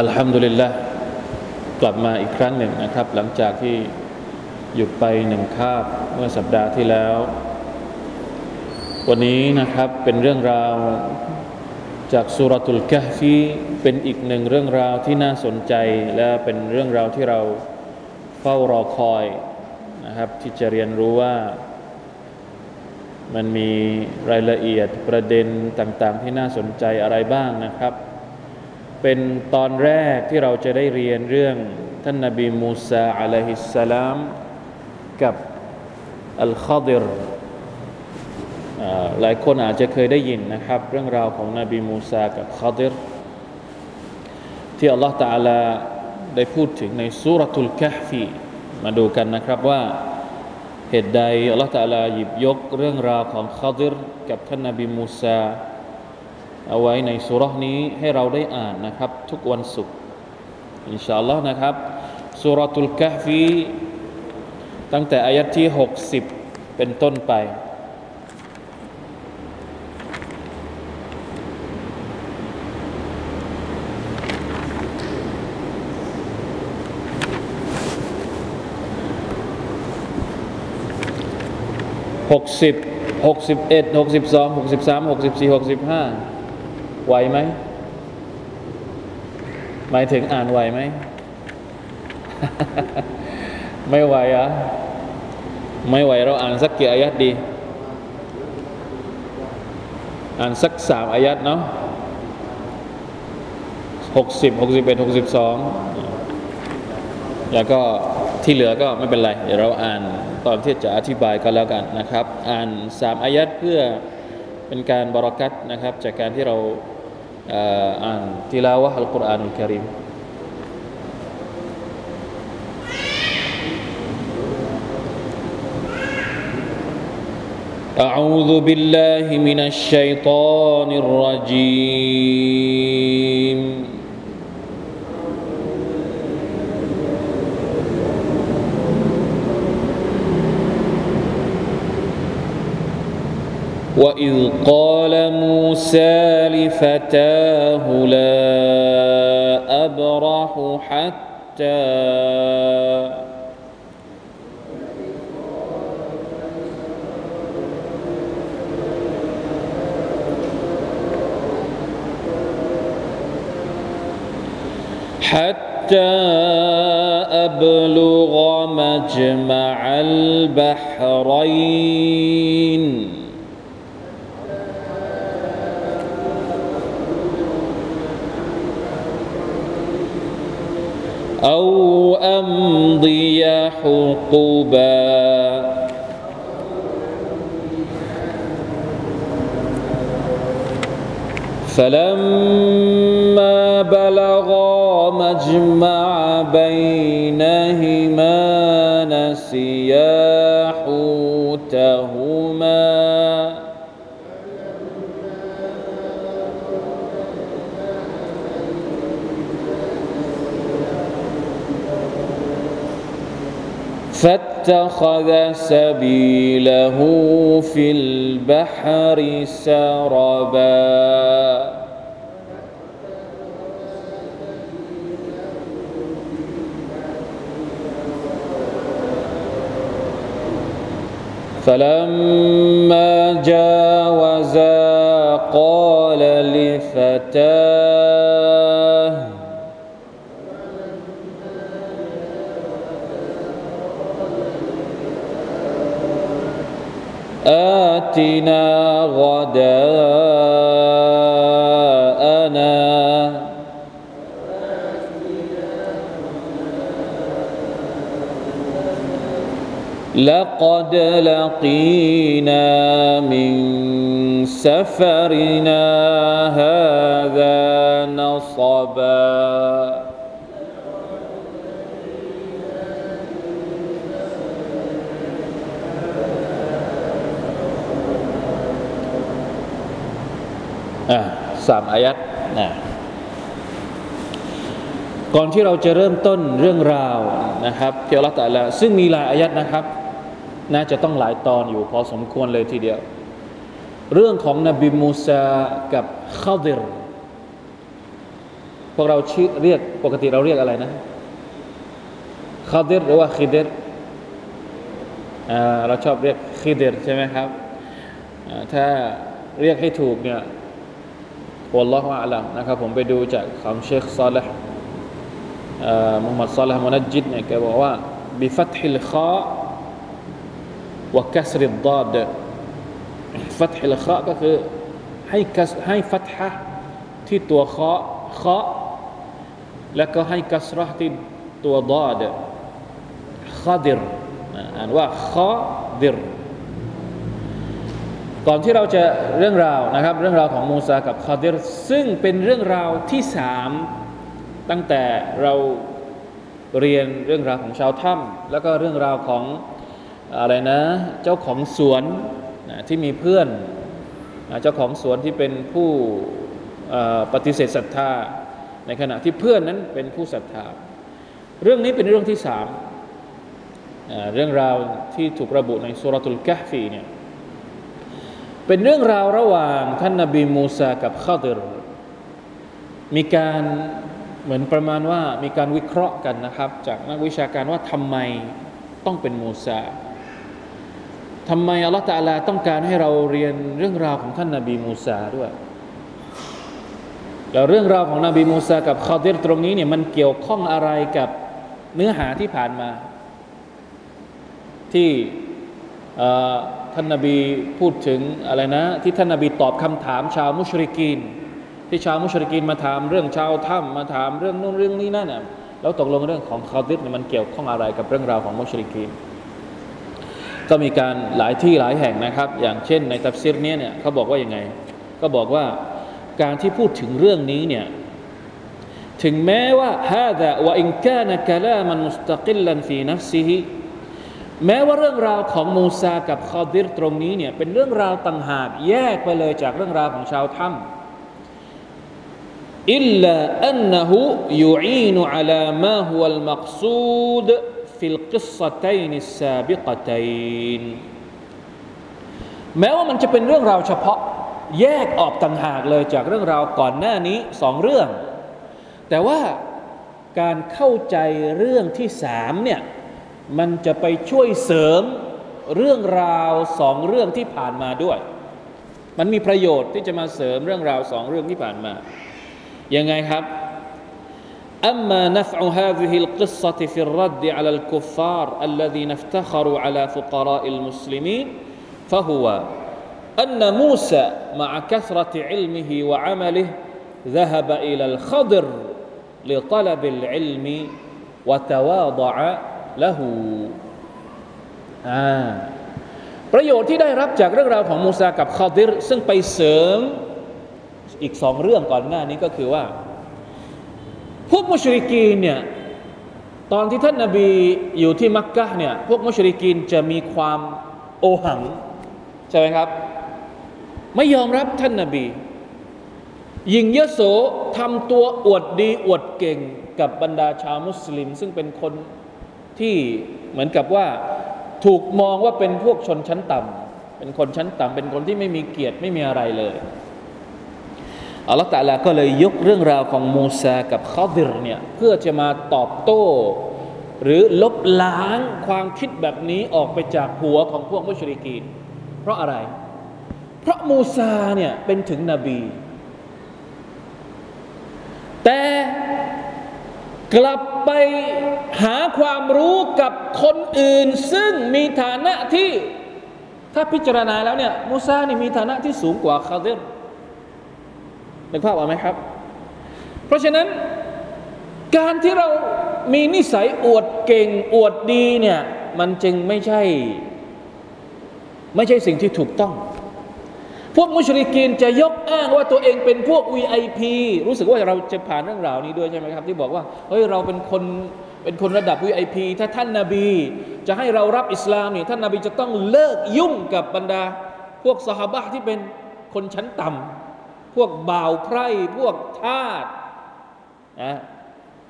อัลฮัมดุลิลละกลับมาอีกครั้งหนึ่งนะครับ หลังจากที่หยุดไปหนึ่งคาบเมื่อสัปดาห์ที่แล้ว วันนี้นะครับเป็นเรื่องราวจากสุรตุลกะฟีเป็นอีกหนึ่งเรื่องราวที่น่าสนใจและเป็นเรื่องราวที่เราเฝ้ารอคอยนะครับ ที่จะเรียนรู้ว่ามันมีรายละเอียดประเด็นต่างๆ ที่น่าสนใจอะไรบ้างนะครับ เป็นตอนแรกที่เราจะได้เรียนเรื่องท่านนบีมูซาอะลัยฮิสสลามกับอัลคอดิรหลายคนอาจจะเคยได้ยินนะครับ เรื่องราวของนบีมูซากับคอดิรที่อัลลอฮฺตาลาได้พูดถึงในสุรทุลกะฟีมาดูกันนะครับว่าเหตุใดอัลลอฮฺตาลาหยิบยกเรื่องราวของคอดิรกับท่านนบีมูซา เอาไว้ในสุรษนี้ให้เราได้อ่านนะครับ ทุกวันศุกร์อินชาอัลลอฮ์นะครับสุรตุลกะฟีตั้งแต่อายัดที่ 60 เป็นต้นไป 60 61 62 63 64 65 ไหวไหม หมายถึงอ่านไหวไหม ไม่ไหวอะไม่ไหวเราอ่านสักกี่อายัดดี อ่านสักสามอายัดเนาะหกสิบหกสิบเอ็ดหกสิบสองแล้วก็ที่เหลือก็ไม่เป็นไร เดี๋ยวเราอ่านตอนที่จะอธิบายก็แล้วกันนะครับ อ่านสามอายัดเพื่อเป็นการบรากัตนะครับ จากการที่เรา آه، عن تلاوة القرآن الكريم. أعوذ بالله من الشيطان الرجيم. وإذ قال موسى لفتاه لا أبرح حتى حتى أبلغ مجمع البحرين أو أمضي حقبا. فلما بلغا مجمع بينهما فاتخذ سبيله في البحر سربا. فلما جاوزا قال لفتاه آتنا غداءنا. لقد لقينا من سفرنا هذا نصبا. สามอายัดนะก่อนที่เราจะเริ่มต้นเรื่องราวนะครับเที่อัลลอฮฺตะลาซึ่งมีหลายอายัดนะครับ น่าจะต้องหลายตอนอยู่พอสมควรเลยทีเดียว เรื่องของนบีมูซากับข้าดิรพวกเราชื่อเรียกปกติเราเรียกอะไรนะข้าดิรหรือว่าคิดิรเราชอบเรียกคิดิรใช่ไหมครับถ้าเรียกให้ถูกเนี่ย วัลลอฮฺอัลลัมนะครับผมไปดูจากของเชคซอลห์มุฮัมมัดซอลห์มุนัจิดเนี่ยแกบอกว่าบิฟัตฮิลข้าวกัสริดดาดฟัตฮิลข้าก็คือให้กัสให้ฟัตฮะที่ตัวข้อข้อแล้วก็ให้กัสรห์ที่ตัวดาดข้าดิรอ่านว่าข้าดิร ก่อนที่เราจะเรื่องราวนะครับ เรื่องราวของมูซากับคาดิรซึ่งเป็นเรื่องราวที่สามตั้งแต่เราเรียนเรื่องราวของชาวถ้ำแล้วก็เรื่องราวของอะไรนะ เจ้าของสวนนะที่มีเพื่อนนะเจ้าของสวนที่เป็นผู้ปฏิเสธศรัทธา ในขณะที่เพื่อนนั้นเป็นผู้ศรัทธา เรื่องนี้เป็นเรื่องที่สามเรื่องราวที่ถูกระบุในสุรทูลกะฟีเนี่ย เป็นเรื่องราวระหว่างท่านนาบีมูซากับข้าเดรมีการเหมือนประมาณว่ามีการวิเคราะห์กันนะครับ จากนักวิชาการว่าทำไมต้องเป็นมูซาทำไมอัลลอฮฺตาลาต้องการให้เราเรียนเรื่องราวของท่านนาบีมูซาด้วยแล้วเรื่องราวของนบีมูซากับคาเดรตรงนี้เนี่ยมันเกี่ยวข้องอะไรกับเนื้อหาที่ผ่านมา ที่ ท่านนาบีพูดถึงอะไรนะ ที่ท่านนาบีตอบคำถามชาวมุชริกีน ที่ชาวมุชริกีนมาถามเรื่องชาวถ้ำมาถามเรื่องนู้นเรื่องนี้นั่นน่ะแล้วตกลงเรื่องของคาดิษมันเกี่ยวข้องอะไรกับเรื่องราวของมุชริกีน ก็มีการหลายที่หลายแห่งนะครับ อย่างเช่นในตัฟซีรนี้เนี่ยเขาบอกว่ายังไง ก็บอกว่าการที่พูดถึงเรื่องนี้เนี่ยถึงแม้ว่าهذا وإن كان كلاما مستقلا في نفسه แม้ว่าเรื่องราวของมูซากับคอดิรตรงนี้เนี่ยเป็นเรื่องราวต่างหากแยกไปเลยจากเรื่องราวของชาวถ้ำإلا أنه يعين على ما هو المقصود في القصتين السابقتينนแม้ว่ามันจะเป็นเรื่องราวเฉพาะแยกออกต่างหากเลยจากเรื่องราวก่อนหน้านี้สองเรื่อง แต่ว่าการเข้าใจเรื่องที่สามเนี่ย มันจะไปช่วยเสริมเรื่องราวสองเรื่องที่ผ่านมาด้วย มันมีประโยชน์ที่จะมาเสริมเรื่องราวสองเรื่องที่ผ่านมา ยังไงครับ أما نفع هذه القصة في الرد على الكفار الذين افتخروا على فقراء المسلمين فهو أن موسى مع كثرة علمه وعمله ذهب إلى الخضر لطلب العلم وتواضع ละหูอ่าประโยชน์ที่ได้รับจากเรื่องราวของมูซากับคาดิรซึ่งไปเสริมอีกสองเรื่องก่อนหน้านี้ก็คือว่า พวกมุชริกีนเนี่ยตอนที่ท่านนาบีอยู่ที่มักกะเนี่ยพวกมุชริกีนจะมีความโอหังใช่ไหมครับ ไม่ยอมรับท่านนาบี ยิงเยโสทำตัวอวดดีอวดเก่งกับบรรดาชาวมุสลิม ซึ่งเป็นคน ที่เหมือนกับว่าถูกมองว่าเป็นพวกชนชั้นต่ำเป็นคนชั้นต่ำเป็นคนที่ไม่มีเกียรติไม่มีอะไรเลยอัลลอฮฺตะลาก็เลยยกเรื่องราวของมูซากับข้าดิรเนี่ยเพื่อจะมาตอบโต้ หรือลบล้างความคิดแบบนี้ออกไปจากหัวของพวกมุชริกีน เพราะอะไร เพราะมูซาเนี่ยเป็นถึงนบี แต่ กลับไปหาความรู้กับคนอื่น ซึ่งมีฐานะที่ถ้าพิจารณาแล้วเนี่ยมูซานี่มีฐานะที่สูงกว่าคาดิรนึกภาพออกไหมครับ เพราะฉะนั้นการที่เรามีนิสัยอวดเก่งอวดดีเนี่ยมันจึงไม่ใช่ ไม่ใช่สิ่งที่ถูกต้อง พวกมุชริกีนจะยกอ้างว่าตัวเองเป็นพวก VIP รู้สึกว่าเราจะผ่านเรื่องราวนี้ด้วยใช่ไหมครับ ที่บอกว่าเฮ้ยเราเป็นคนเป็นคนระดับ VIP ถ้าท่านนาบี จะให้เรารับอิสลามนี่ท่านนาบีจะต้องเลิกยุ่งกับบรรดา พวกสหบะที่เป็นคนชั้นต่ำพวกบ่าวไพร่พวกทาสนะ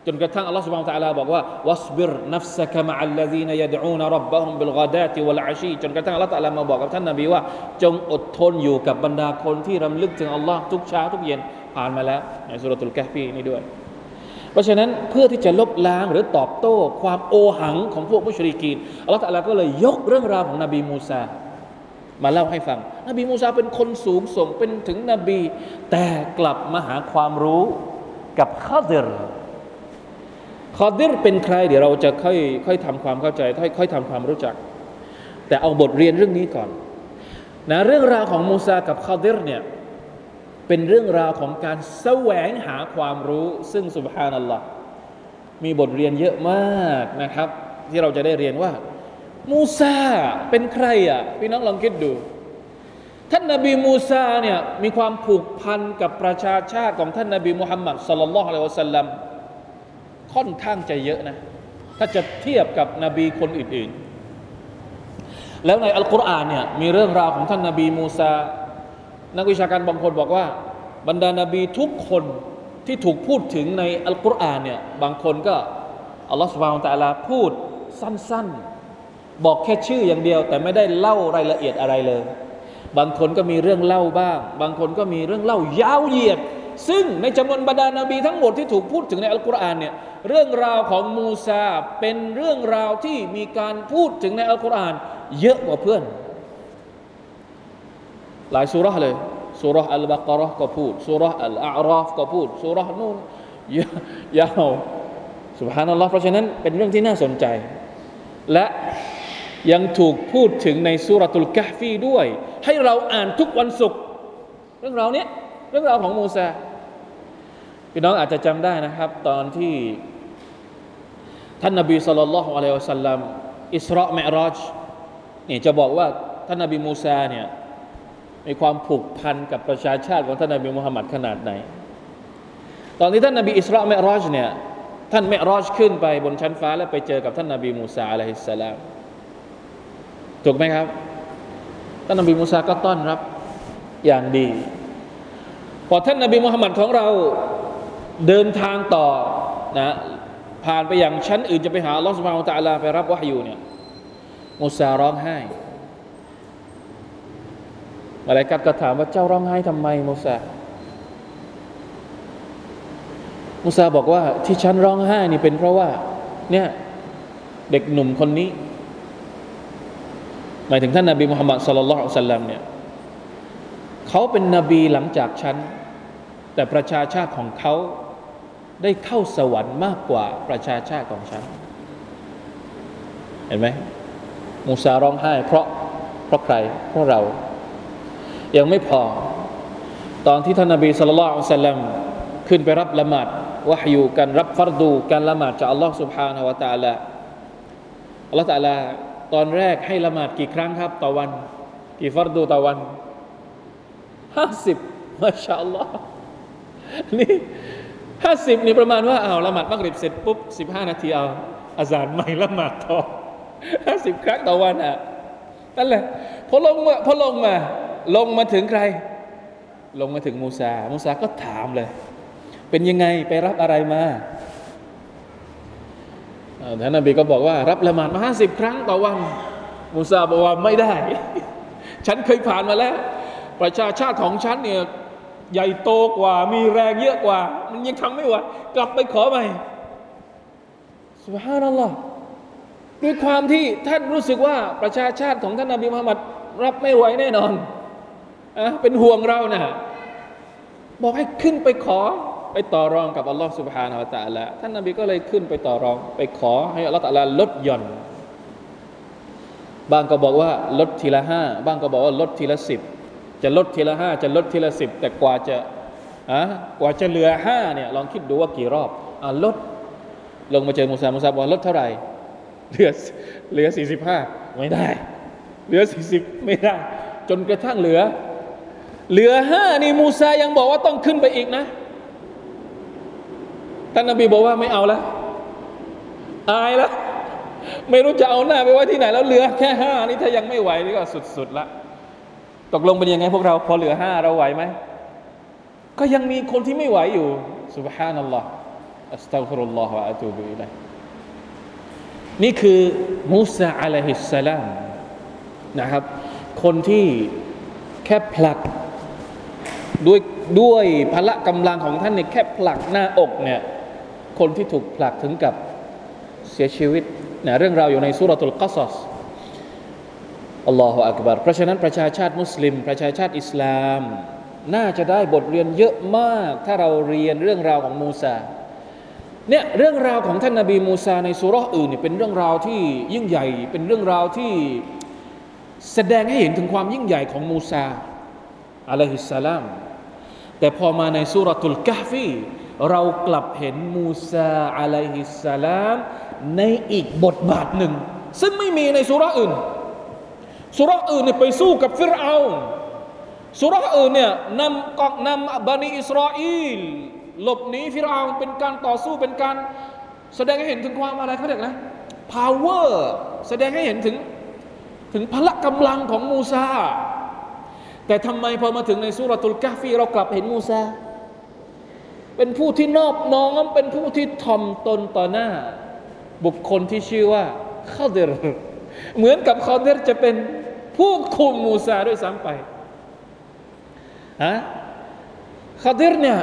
จนกระทั่งอัลลอฮฺสุบานตะลาบอกว่าวัสบิรนัฟสกะมะอัลลซีนยดอูนรับบะฮุมบิลกาดาติวัลอาชีจนกระทั่งอัลลอฮฺตะลามาบอกกับท่านนบีว่า จงอดทนอยู่กับบรรดาคนที่รำลึกถึงอัลลอฮ์ทุกเช้าทุกเย็นผ่านมาแล้วในสุรตุลกะฟีนี่ด้วย เพราะฉะนั้นเพื่อที่จะลบล้างหรือตอบโต้ ความโอหังของพวกมุชริกีนอัลลอฮฺตะลาก็เลยยกเรื่องราวของนบีมูซามาเล่าให้ฟัง นบีมูซาเป็นคนสูงส่งเป็นถึงนบี แต่กลับมาหาความรู้กับข้าดิร คอดิรเป็นใคร เดี๋ยวเราจะค่อยค่อยทำความเข้าใจค่อยค่อยทำความรู้จัก แต่เอาบทเรียนเรื่องนี้ก่อนนะเรื่องราวของมูซากับคอดิรเนี่ยเป็นเรื่องราวของการแสวงหาความรู้ซึ่งสุบฮานัลลอฮ์มีบทเรียนเยอะมากนะครับ ที่เราจะได้เรียนว่า มูซาเป็นใครอะพี่น้องลองคิดดู ท่านนบีมูซาเนี่ยมีความผูกพันกับประชาชาติของท่านนบีมุฮัมมัดสลลัลลอฮุอะลัยฮิวะสัลลัม ค่อนข้างจะเยอะนะ ถ้าจะเทียบกับนบีคนอื่นๆ แล้วในอัลกุรอานเนี่ยมีเรื่องราวของท่านนบีมูซา นักวิชาการบางคนบอกว่า บรรดานาบีทุกคนที่ถูกพูดถึงในอัลกุรอานเนี่ยบางคนก็อัลลอฮฺสุบานตะลาพูดสั้นๆ บอกแค่ชื่ออย่างเดียว แต่ไม่ได้เล่ารายละเอียดอะไรเลย บางคนก็มีเรื่องเล่าบ้าง บางคนก็มีเรื่องเล่ายาวเหยียด ซึ่งในจำนวนบรรดานาบีทั้งหมดที่ถูกพูดถึงในอัลกุรอานเนี่ยเรื่องราวของมูซาเป็นเรื่องราวที่มีการพูดถึงในอัลกุรอานเยอะกว่าเพื่อน หลายสุราเลยสุราอัลบากรอก็พูดสุราอัลอาราฟก็พูดสุรานู่นยาวสุบฮานัลลอฮ์เพราะฉะนั้นเป็นเรื่องที่น่าสนใจ และยังถูกพูดถึงในสุรตุลกะฟีด้วย ให้เราอ่านทุกวันศุกร์เรื่องราวนี้เรื่องราวของมูซา พี่น้องอาจจะจำได้นะครับ ตอนที่ท่านนบีสุลต่านละฮ์อะลัยฮิสัลลัมอิสราเมรอจนี่จะบอกว่าท่านนบีมูซาเนี่ยมีความผูกพันกับประชาชาติของท่านนบีมุฮัมมัดขนาดไหน ตอนที่ท่านนบีอิสราเมรอจเนี่ยท่านเมรอจขึ้นไปบนชั้นฟ้า แล้วไปเจอกับท่านนบีมูซาอะลัยฮิสสลามถูกไหมครับ ท่านนบีมูซาก็ต้อนรับอย่างดี พอท่านนบีมุฮัมมัดของเรา เดินทางต่อนะผ่านไปอย่างชั้นอื่นจะไปหาลอสมาอัลตะลาไปรับวะฮยูเนี่ยมูซาร้องไห้มาลายกัดก็ถามว่าเจ้าร้องไห้ทำไมมูซามูซาบอกว่าที่ฉันร้องไห้นี่เป็นเพราะว่าเนี่ยเด็กหนุ่มคนนี้ หมายถึงท่านนาบีมุฮัมมัดสุลลัลลอฮุสัลลัมเนี่ยเขาเป็นนบีหลังจากฉัน แต่ประชาชาติของเขา ได้เข้าสวรรค์มากกว่าประชาชาติของฉัน เห็นไหมมูซาร้องไห้ เพราะเพราะใคร เพราะเรา ยังไม่พอ ตอนที่ท่านนบีสุลต่านสัลลัมขึ้นไปรับละหมาดวะฮยูการรับฟัรดูการละหมาดจากอัลลอฮ์ سبحانه และ تعالى อัลลอฮ์ تعالى ตอนแรกให้ละหมาดกี่ครั้งครับ ต่อวัน กี่ฟัรดูต่อวันห้าสิบมาชาอัลลอฮ์นี่ ห้าสิบนี่ประมาณว่าเอาละหมาดมักริบเสร็จปุ๊บสิบห้านาทีเอาอาจารย์ใหม่ละหมาดต่อห้าสิบครั้งต่อวันอะนั่นแหละพอลงมาพอลงมา ลงมาถึงใคร ลงมาถึงมูซามูซาก็ถามเลย เป็นยังไงไปรับอะไรมาท่านนบีก็บอกว่ารับละหมาดมาห้าสิบครั้งต่อวันมูซาบอกว่าไม่ได้ ฉันเคยผ่านมาแล้ว ประชาชาติของฉันเนี่ย ใหญ่โตกว่า มีแรงเยอะกว่า มันยังทำไม่ไหวกลับไปขอใหม่สุภาพนั่นหรอด้วยความที่ท่านรู้สึกว่าประชาชาติของท่านนบีมุฮัมมัดรับไม่ไหวแน่นอนอะเป็นห่วงเรานะบอกให้ขึ้นไปขอไปต่อรองกับอัลลอฮ์สุบฮานาอัลตะละท่านนบีก็เลยขึ้นไปต่อรอง ไปขอให้อัลลอฮ์ตะลาลดหย่อนบางก็บอกว่าลดทีละห้าบางก็บอกว่าลดทีละสิบ จะลดทีละห้าจะลดทีละสิบแต่กว่าจะอะกว่าจะเหลือห้าเนี่ยลองคิดดูว่ากี่รอบอะลดลงมาเจอมูซามูซาบอกลดเท่าไหร่เหลือเหลือสี่สิบห้าไม่ได้ เหลือสี่สิบไม่ได้ จนกระทั่งเหลือ เหลือห้านี่มูซายังบอกว่าต้องขึ้นไปอีกนะท่านนบีบอกว่าไม่เอาแล้วอายแล้วไม่รู้จะเอาหน้าไปไว้ที่ไหน แล้วเหลือแค่ห้านี่ถ้ายังไม่ไหวนี่ก็สุดๆละ ตกลงเป็นยังไงพวกเรา พอเหลือห้าเราไหวไหม ก็ยังมีคนที่ไม่ไหวอยู่สุบฮานัลลอฮ์อัสตัฆฟิรุลลอฮฺวะอะตูบิอิลัยนี่คือมูซาอะลัยฮิสสลามนะครับ คนที่แค่ผลักด้วยด้วยพละกำลังของท่านเนี่ยแค่ผลักหน้าอกเนี่ยคนที่ถูกผลักถึงกับเสียชีวิตนะเรื่องราวอยู่ในสุรทูลกัสส อัลลอฮฺอักบารเพราะฉะนั้นประชาชาติมุสลิม ประชาชาติอิสลาม น่าจะได้บทเรียนเยอะมาก ถ้าเราเรียนเรื่องราวของมูซาเนี่ยเรื่องราวของท่านนาบีมูซาในสุรษอื่นเนี่ยเป็นเรื่องราวที่ยิ่งใหญ่ เป็นเรื่องราวที่แสดงให้เห็นถึงความยิ่งใหญ่ของมูซาอะลัยฮิสสลาม แต่พอมาในสุรทูลกะฟีเรากลับเห็นมูซาอะลัยฮิสสลามในอีกบทบาทหนึ่ง ซึ่งไม่มีในสุรอื่น สุรอื่นเนี่ยไปสู้กับฟิรเอาสุรอื่นเนี่ยนำกองนำบันิอิสราเอลหลบหนีฟิรเอาเป็นการต่อสู้เป็นการแสดงให้เห็นถึงความอะไรเขาเรียกนะ power แสดงให้เห็นถึงถึงพละกำลังของมูซาแต่ทำไมพอมาถึงในสุรตุลกาฟีเรากลับเห็นมูซาเป็นผู้ที่นอบน้อมเป็นผู้ที่ทอมตนต่อหน้า บุคคลที่ชื่อว่าข้าเดรเหมือนกับข้าเดรจะเป็น ผู้คุมมูซาด้วยซ้ำไปฮะข้าเดรเนี่ย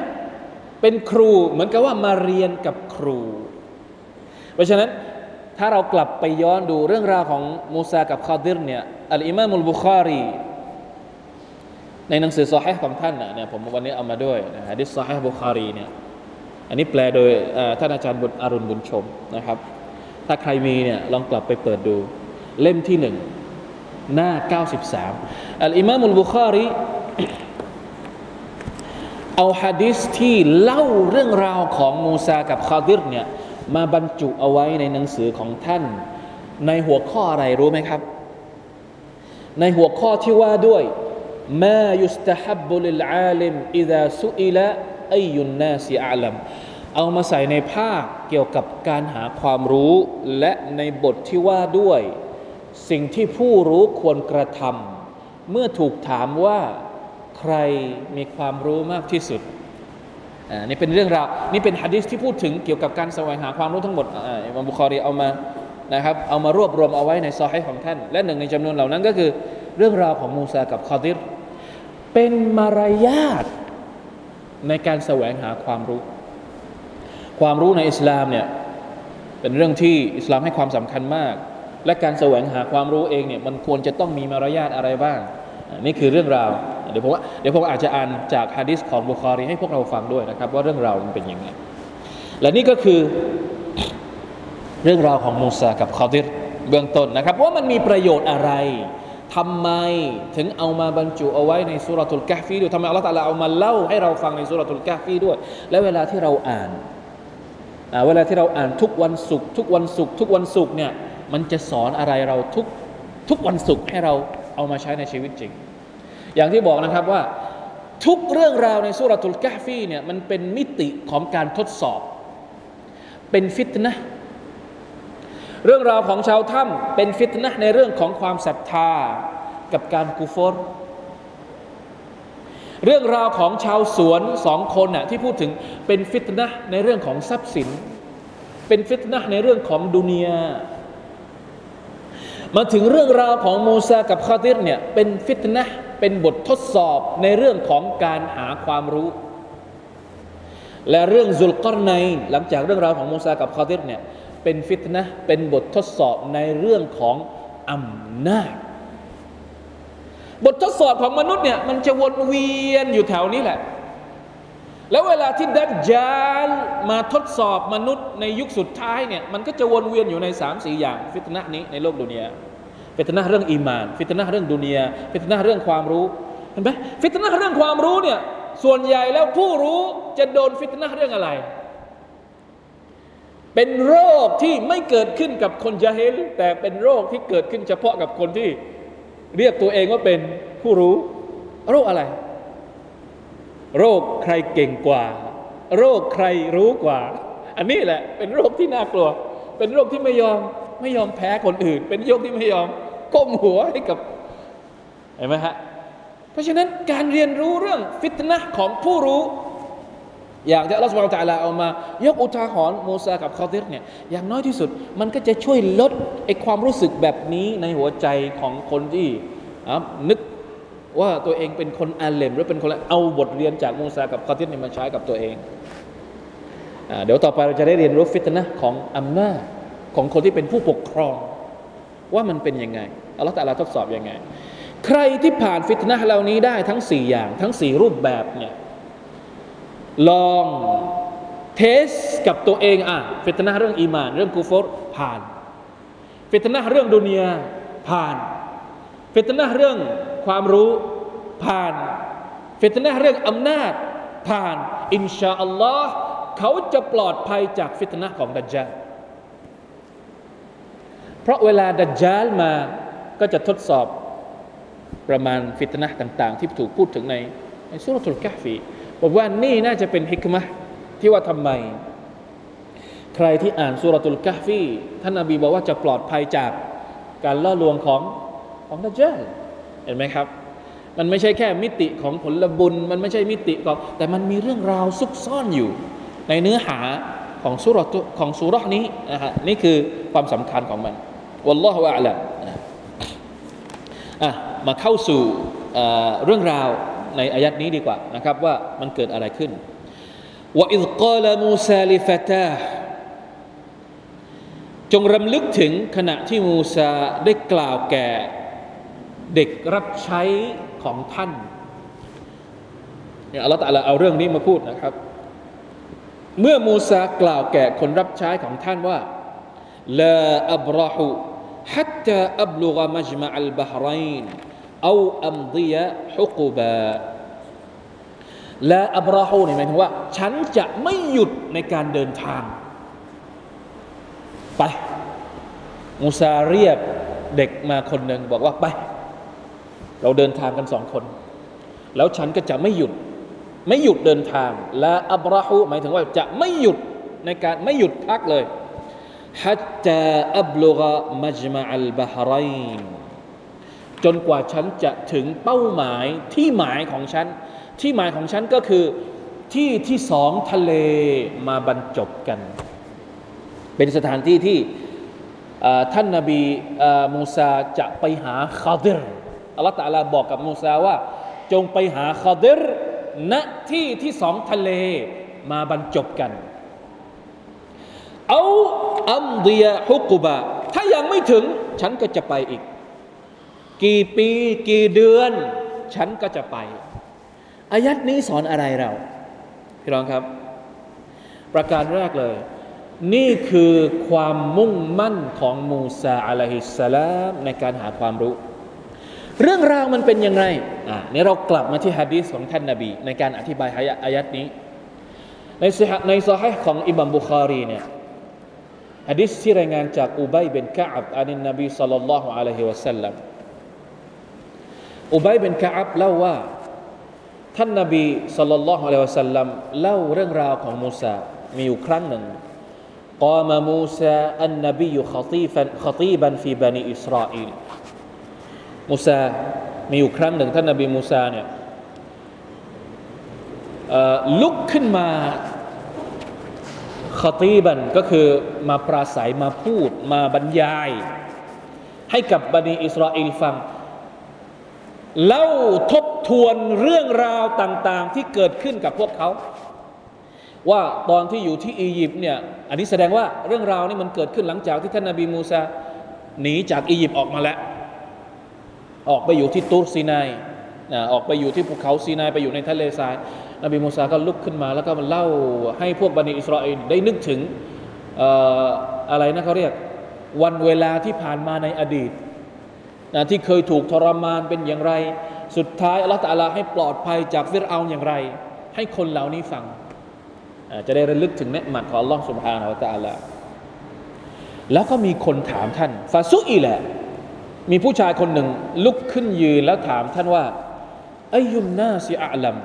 เป็นครูเหมือนกับว่ามาเรียนกับครู เพราะฉะนั้นถ้าเรากลับไปย้อนดูเรื่องราวของมูซากับคาดิรเนี่ยالإمام البخاري ในหนังสือซอฮีของท่านเนี่ยผมวันนี้เอามาด้วยนะฮะดิซอฮีบุคารีเนี่ยอันนี้แปลโดยท่านอาจารย์บุตรอรุณบุญชมนะครับ ถ้าใครมีเนี่ยลองกลับไปเปิดดูเล่มที่หนึ่ง หน้า 93 الإمام البخاري เอาฮะดิษที่เล่าเรื่องราวของมูซากับคาดิรเนี่ยมาบรรจุเอาไว้ในหนังสือของท่าน ในหัวข้ออะไรรู้ไหมครับ ในหัวข้อที่ว่าด้วยมายุสตฮับบุลิลอาลิมอิดาสุอิละอายุนนาสิอาลัมเอามาใส่ในภาคเกี่ยวกับการหาความรู้และในบทที่ว่าด้วย สิ่งที่ผู้รู้ควรกระทำเมื่อถูกถามว่าใครมีความรู้มากที่สุดนี่เป็นเรื่องราวนี่เป็นฮะดิษที่พูดถึงเกี่ยวกับการแสวงหาความรู้ทั้งหมดอิมามบุคอรีเอามานะครับเอามารวบรวมเอาไว้ในซอฮีของท่าน และหนึ่งในจำนวนเหล่านั้นก็คือเรื่องราวของมูซากับคอดิรเป็นมารยาทในการแสวงหาความรู้ ความรู้ในอิสลามเนี่ยเป็นเรื่องที่อิสลามให้ความสำคัญมาก และการแสวงหาความรู้เองเนี่ยมันควรจะต้องมีมารยาทอะไรบ้าง นี่คือเรื่องราว เดี๋ยวผมว่าเดี๋ยวผมอาจจะอ่านจากฮะดิษของบุคอรีให้พวกเราฟังด้วยนะครับ ว่าเรื่องราวมันเป็นยังไง และนี่ก็คือเรื่องราวของมูซากับคอดิรเบื้องต้นนะครับ ว่ามันมีประโยชน์อะไรทำไมถึงเอามาบรรจุเอาไว้ในสุรทูลกะฟีด้วยทำไมอัลลอฮฺเอามาเล่าให้เราฟังในสุรทูลกะฟีด้วย และเวลาที่เราอ่านเวลาที่เราอ่านทุกวันศุกร์ทุกวันศุกร์ทุกวันศุกร์เนี่ย มันจะสอนอะไรเราทุกทุกวันศุกร์ให้เราเอามาใช้ในชีวิตจริง อย่างที่บอกนะครับว่าทุกเรื่องราวในสุรทูลกะฟีเนี่ยมันเป็นมิติของการทดสอบ เป็นฟิตนะเรื่องราวของชาวถ้ำเป็นฟิตนะในเรื่องของความศรัทธากับการกุฟรเรื่องราวของชาวสวนสองคนน่ะที่พูดถึงเป็นฟิตนะในเรื่องของทรัพย์สิน เป็นฟิตนะในเรื่องของดุนยา มาถึงเรื่องราวของมูซากับคาดิรเนี่ยเป็นฟิตนะเป็นบททดสอบในเรื่องของการหาความรู้ และเรื่องซุลกอรไนหลังจากเรื่องราวของมูซากับคาดิรเนี่ยเป็นฟิตนะเป็นบททดสอบในเรื่องของอำนาจบททดสอบของมนุษย์เนี่ยมันจะวนเวียนอยู่แถวนี้แหละ แล้วเวลาที่ดัจจาลมาทดสอบมนุษย์ในยุคสุดท้ายเนี่ยมันก็จะวนเวียนอยู่ในสามสี่อย่าง ฟิตนะนี้ในโลกดุนยาฟิตนะเรื่องอีมาน ฟิตนะเรื่องดุนยาฟิตนะเรื่องความรู้เห็นไหมฟิตนะเรื่องความรู้เนี่ยส่วนใหญ่แล้วผู้รู้จะโดนฟิตนะเรื่องอะไร เป็นโรคที่ไม่เกิดขึ้นกับคน جاهل แต่เป็นโรคที่เกิดขึ้นเฉพาะกับคนที่เรียกตัวเองว่าเป็นผู้รู้ โรคอะไร โรคใครเก่งกว่า โรคใครรู้กว่า อันนี้แหละ เป็นโรคที่น่ากลัว เป็นโรคที่ไม่ยอมไม่ยอมแพ้คนอื่น เป็นโรคที่ไม่ยอมก้มหัวให้กับเห็นไหมฮะเพราะฉะนั้นการเรียนรู้เรื่องฟิตนะของผู้รู้ อยากจะรัสมาตาลาเอามา ยกอุทาหรณ์โมซากับคอติรเนี่ยอย่างน้อยที่สุดมันก็จะช่วยลดไอความรู้สึกแบบนี้ในหัวใจของคนที่นึก ว่าตัวเองเป็นคนอาเลมหรือเป็นคนเอาบทเรียนจากมูซากับคอติรเนี่ยมาใช้กับตัวเองเดี๋ยวต่อไปเราจะได้เรียนรู้ฟิตนะของอำนาจของคนที่เป็นผู้ปกครอง ว่ามันเป็นยังไงอัลลอฮฺตะลาทดสอบยังไง ใครที่ผ่านฟิตนะเหล่านี้ได้ทั้งสี่อย่าง ทั้งสี่รูปแบบเนี่ยลองtest กับตัวเองอะฟิตนะเรื่องอีมาน เรื่องกูฟอรผ่าน ฟิตนะเรื่องดุนยาผ่าน ฟิตนะเรื่อง ความรู้ผ่านฟิตนะเรื่องอำนาจผ่าน อินชาอัลลอฮ์เขาจะปลอดภัยจากฟิตนะของดัจจาลเพราะเวลาดัจจาลมาก็จะทดสอบประมาณฟิตนะต่าง ๆ ที่ถูกพูดถึงในในสุรทูลกะฟีบอกว่านี่น่าจะเป็นฮิกมะที่ว่าทำไม ใครที่อ่านสุรทูลกะฟีท่านนบีบอกว่าจะปลอดภัยจากการล่อลวงของของดัจจาล เห็นไหมครับ มันไม่ใช่แค่มิติของผลบุญ มันไม่ใช่มิติของแต่มันมีเรื่องราวซุกซ่อนอยู่ ในเนื้อหาของสุรของสุรนี้นะฮะนี่คือความสำคัญของมันวัลลอฮฺวะละอะมาเข้าสู่เรื่องราวในอายัดนี้ดีกว่านะครับว่ามันเกิดอะไรขึ้นว่าอิ ذ กาลมูซาลิฟตาจงรำลึกถึงขณะที่มูซาได้กล่าวแก่ เด็กรับใช้ของท่านเนี่ยอัลลอฮฺตะลาเอาเรื่องนี้มาพูดนะครับ เมื่อมูซากล่าวแก่คนรับใช้ของท่านว่าลาอับราหู حتى أبلغ مجمع البحرين أو أمضي حقبا และอับราฮูนี่หมายถึงว่า ฉันจะไม่หยุดในการเดินทาง ไป มูซาเรียกเด็กมาคนหนึ่งบอกว่าไป เราเดินทางกันสองคน แล้วฉันก็จะไม่หยุด ไม่หยุดเดินทาง และอับราฮูหมายถึงว่าจะไม่หยุดในการไม่หยุดพักเลยฮัตตาอับลุกะมัจมาอัลบาฮรัยจนกว่าฉันจะถึงเป้าหมายที่หมายของฉัน ที่หมายของฉันก็คือที่ที่สองทะเลมาบรรจบกัน เป็นสถานที่ที่ท่านนาบีมูซาจะไปหาคาดิร์ อัลลอฮฺตะลาบอกกับมูซาว่า จงไปหาคาดิรณที่ที่สองทะเลมาบรรจบกัน เอาอัมเดียฮุกุบะ ถ้ายังไม่ถึง ฉันก็จะไปอีก กี่ปีกี่เดือน ฉันก็จะไป อายัดนี้สอนอะไรเรา พี่รองครับ ประการแรกเลย นี่คือความมุ่งมั่นของมูซาอะลัยฮิสสลามในการหาความรู้ เรื่องราวมันเป็นยังไงอ่านี่เรากลับมาที่ฮะดีษของท่านนาบี ในการอธิบายอายัดนี้ ในในซอฮีของอิบัมบุคารีเนี่ยฮะดิษที่รายงานจากอุบัยเป็นกะอับอานินนบีสัลลัลลอฮุอะลัยฮิวะสัลลัมอุบัยเป็นกะอับเล่าว่าท่านนบีสัลลัลลอฮุอะลัยฮิวะสัลลัมเล่าเรื่องราวของมูซามีอยู่ครั้งหนึ่ง قام موسى النبي خطيفا خطيبا في بني إسرائيل มูซา มีอยู่ครั้งหนึ่งท่านนบีมูซาเนี่ยลุกขึ้นมาขตีบันก็คือมาปราศัยมาพูดมาบรรยาย ให้กับบันิอิสราเอลฟังเล่าทบทวนเรื่องราวต่างๆ ที่เกิดขึ้นกับพวกเขา ว่าตอนที่อยู่ที่อียิปต์เนี่ยอันนี้แสดงว่าเรื่องราวนี้มันเกิดขึ้นหลังจากที่ท่านนาบีมูซาหนีจากอียิปต์ออกมาแล้ว ออกไปอยู่ที่ตูรซีนายออกไปอยู่ที่ภูเขาซีนายไปอยู่ในทะเลทราย นบีมูซาก็ลุกขึ้นมา แล้วก็มาเล่าให้พวกบันิอิสราเอลได้นึกถึงอะไรนะเขาเรียกวันเวลาที่ผ่านมาในอดีตนะที่เคยถูกทรมานเป็นอย่างไร สุดท้ายอัลลอฮฺตะอาลาให้ปลอดภัยจากฟิรเอาน์อย่างไร ให้คนเหล่านี้ฟัง จะได้ระลึกถึงเนืหมัดของอัลลอฮฺสุบฮานาอัลตะอาลาแล้วก็มีคนถามท่านฟาซุอีแหละ มีผู้ชายคนหนึ่งลุกขึ้นยืนแล้วถามท่านว่าอายุนนาซิอัลัม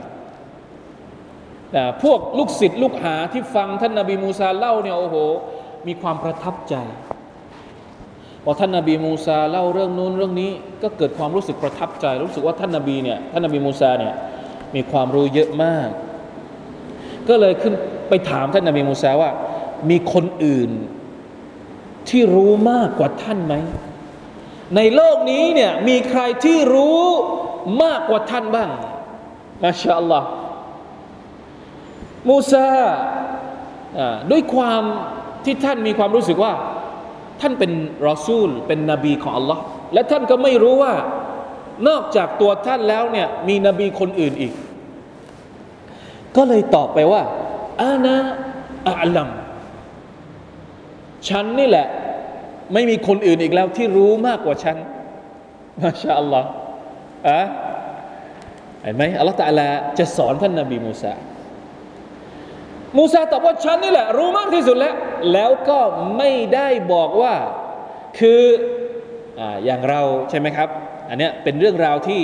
พวกลูกศิษย์ลูกหาที่ฟังท่านนาบีมูซาเล่าเนี่ยโอ้โห มีความประทับใจพอท่านนาบีมูซาเล่าเรื่องนู้นเรื่องนี้ ก็เกิดความรู้สึกประทับใจ รู้สึกว่าท่านนาบีเนี่ยท่านนาบีมูซาเนี่ยมีความรู้เยอะมาก ก็เลยขึ้นไปถามท่านนาบีมูซาว่า มีคนอื่นที่รู้มากกว่าท่านไหม ในโลกนี้เนี่ยมีใครที่รู้มากกว่าท่านบ้างมาชาอัลลอฮ์มูซาด้วยความที่ท่านมีความรู้สึกว่า ท่านเป็นรอซูล เป็นนบีของอัลลอฮ์และท่านก็ไม่รู้ว่านอกจากตัวท่านแล้วเนี่ยมีนบีคนอื่นอีก ก็เลยตอบไปว่าอานะอัลลัมฉันนี่แหละ ไม่มีคนอื่นอีกแล้วที่รู้มากกว่าฉันมาชาอัลลอฮ์อะเห็นไหมอัลลอฮฺตาลาจะสอนท่านนบีมูซามูซาตอบว่าฉันนี่แหละ รู้มากที่สุดแล้ว แล้วก็ไม่ได้บอกว่าคือออย่างเราใช่ไหมครับ อันนี้เป็นเรื่องราวที่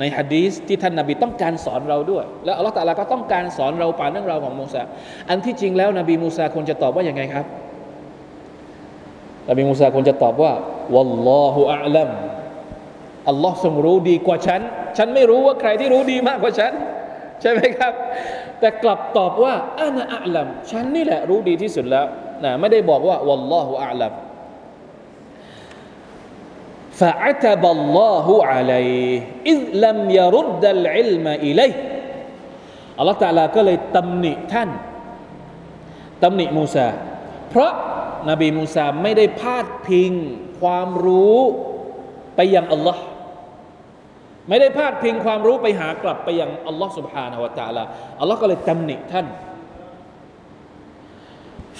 ในฮะดีสที่ท่านนาบีต้องการสอนเราด้วย แล้วอัลลอฮฺตาลาก็ต้องการสอนเราผ่านเรื่องราวของมูซาอันที่จริงแล้วนบีมูซาควรจะตอบว่าอย่างไงครับ นบีมูซาคงจะตอบว่าวัลลอฮุอาลัมอัลลอฮ์ทรงรู้ดีกว่าฉัน ฉันไม่รู้ว่าใครที่รู้ดีมากกว่าฉัน ใช่ไหมครับ แต่กลับตอบว่าอานาอาลัมฉันนี่แหละรู้ดีที่สุดแล้วนะไม่ได้บอกว่าวัลลอฮุอาลัมฟะอัตบัลลอฮุอะลัยอิซลัมยรุดดัลอิลมะอิลัยอัลลอฮ์ตาลาก็เลยตำหนิท่านตำหนิมูซาเพราะ นบีมูซาไม่ได้พาดพิงความรู้ไปยังอัลลอฮ์ไม่ได้พาดพิงความรู้ไปหากลับไปยังอัลลอฮ์ سبحانه และ تعالى อัลลอฮ์ก็เลยตำหนิท่าน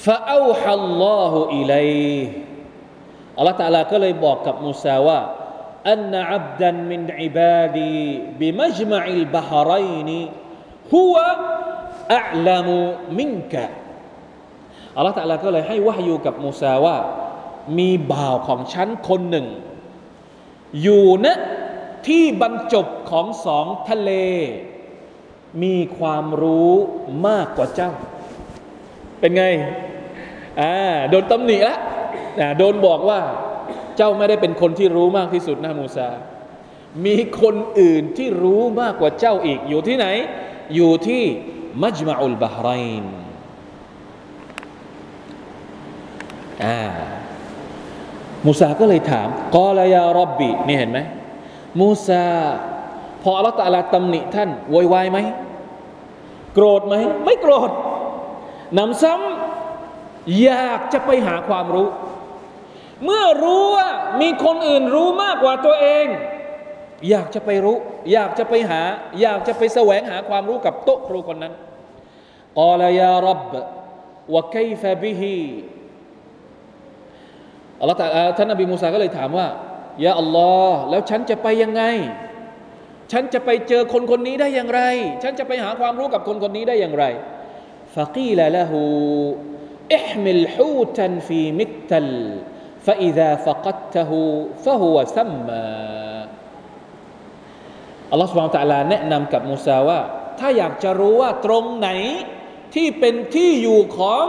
فأوحى الله إليه อัลลอฮ์ تعالى ก็เลยบอกกับมูซาว่าอันนอับดันมินอิบาดีบิมัจมะอิลบะฮารัยนีฮุวะอัลลัมุมินกะ อัลลอฮฺตะลาก็เลยให้วะฮยูกับมูซาว่า มีบ่าวของฉันคนหนึ่ง อยู่ณที่บรรจบของสองทะเล มีความรู้มากกว่าเจ้า เป็นไงอ่าโดนตำหนิละอ่าโดนบอกว่าเจ้าไม่ได้เป็นคนที่รู้มากที่สุดนะมูซา มีคนอื่นที่รู้มากกว่าเจ้าอีก อยู่ที่ไหน อยู่ที่มัจมาอุลบาฮรัยน อ่ามูซาก็เลยถามกอลายารับบีนี่เห็นไหมมูซาพออัลลอฮฺตะลาตำหนิท่านโวยวายไหมโกรธไหมไม่โกรธนำซ้ำอยากจะไปหาความรู้ เมื่อรู้ว่ามีคนอื่นรู้มากกว่าตัวเอง อยากจะไปรู้ อยากจะไปหา อยากจะไปแสวงหาความรู้กับโต๊ะครูคนนั้นกอลายารับวะไคฟบิฮี อัลลอฮฺท่านนบีมูซาก็เลยถามว่ายาอัลลอฮ์แล้วฉันจะไปยังไง ฉันจะไปเจอคนคนนี้ได้อย่างไร ฉันจะไปหาความรู้กับคนคนนี้ได้อย่างไรฟะกีลละหูอิฮมิลฮูตันฟีมิกตัล فإذا فقدته فهو سمى อัลลอฮฺสุบานตะลาแนะนำกับมูซาว่า ถ้าอยากจะรู้ว่าตรงไหนที่เป็นที่อยู่ของ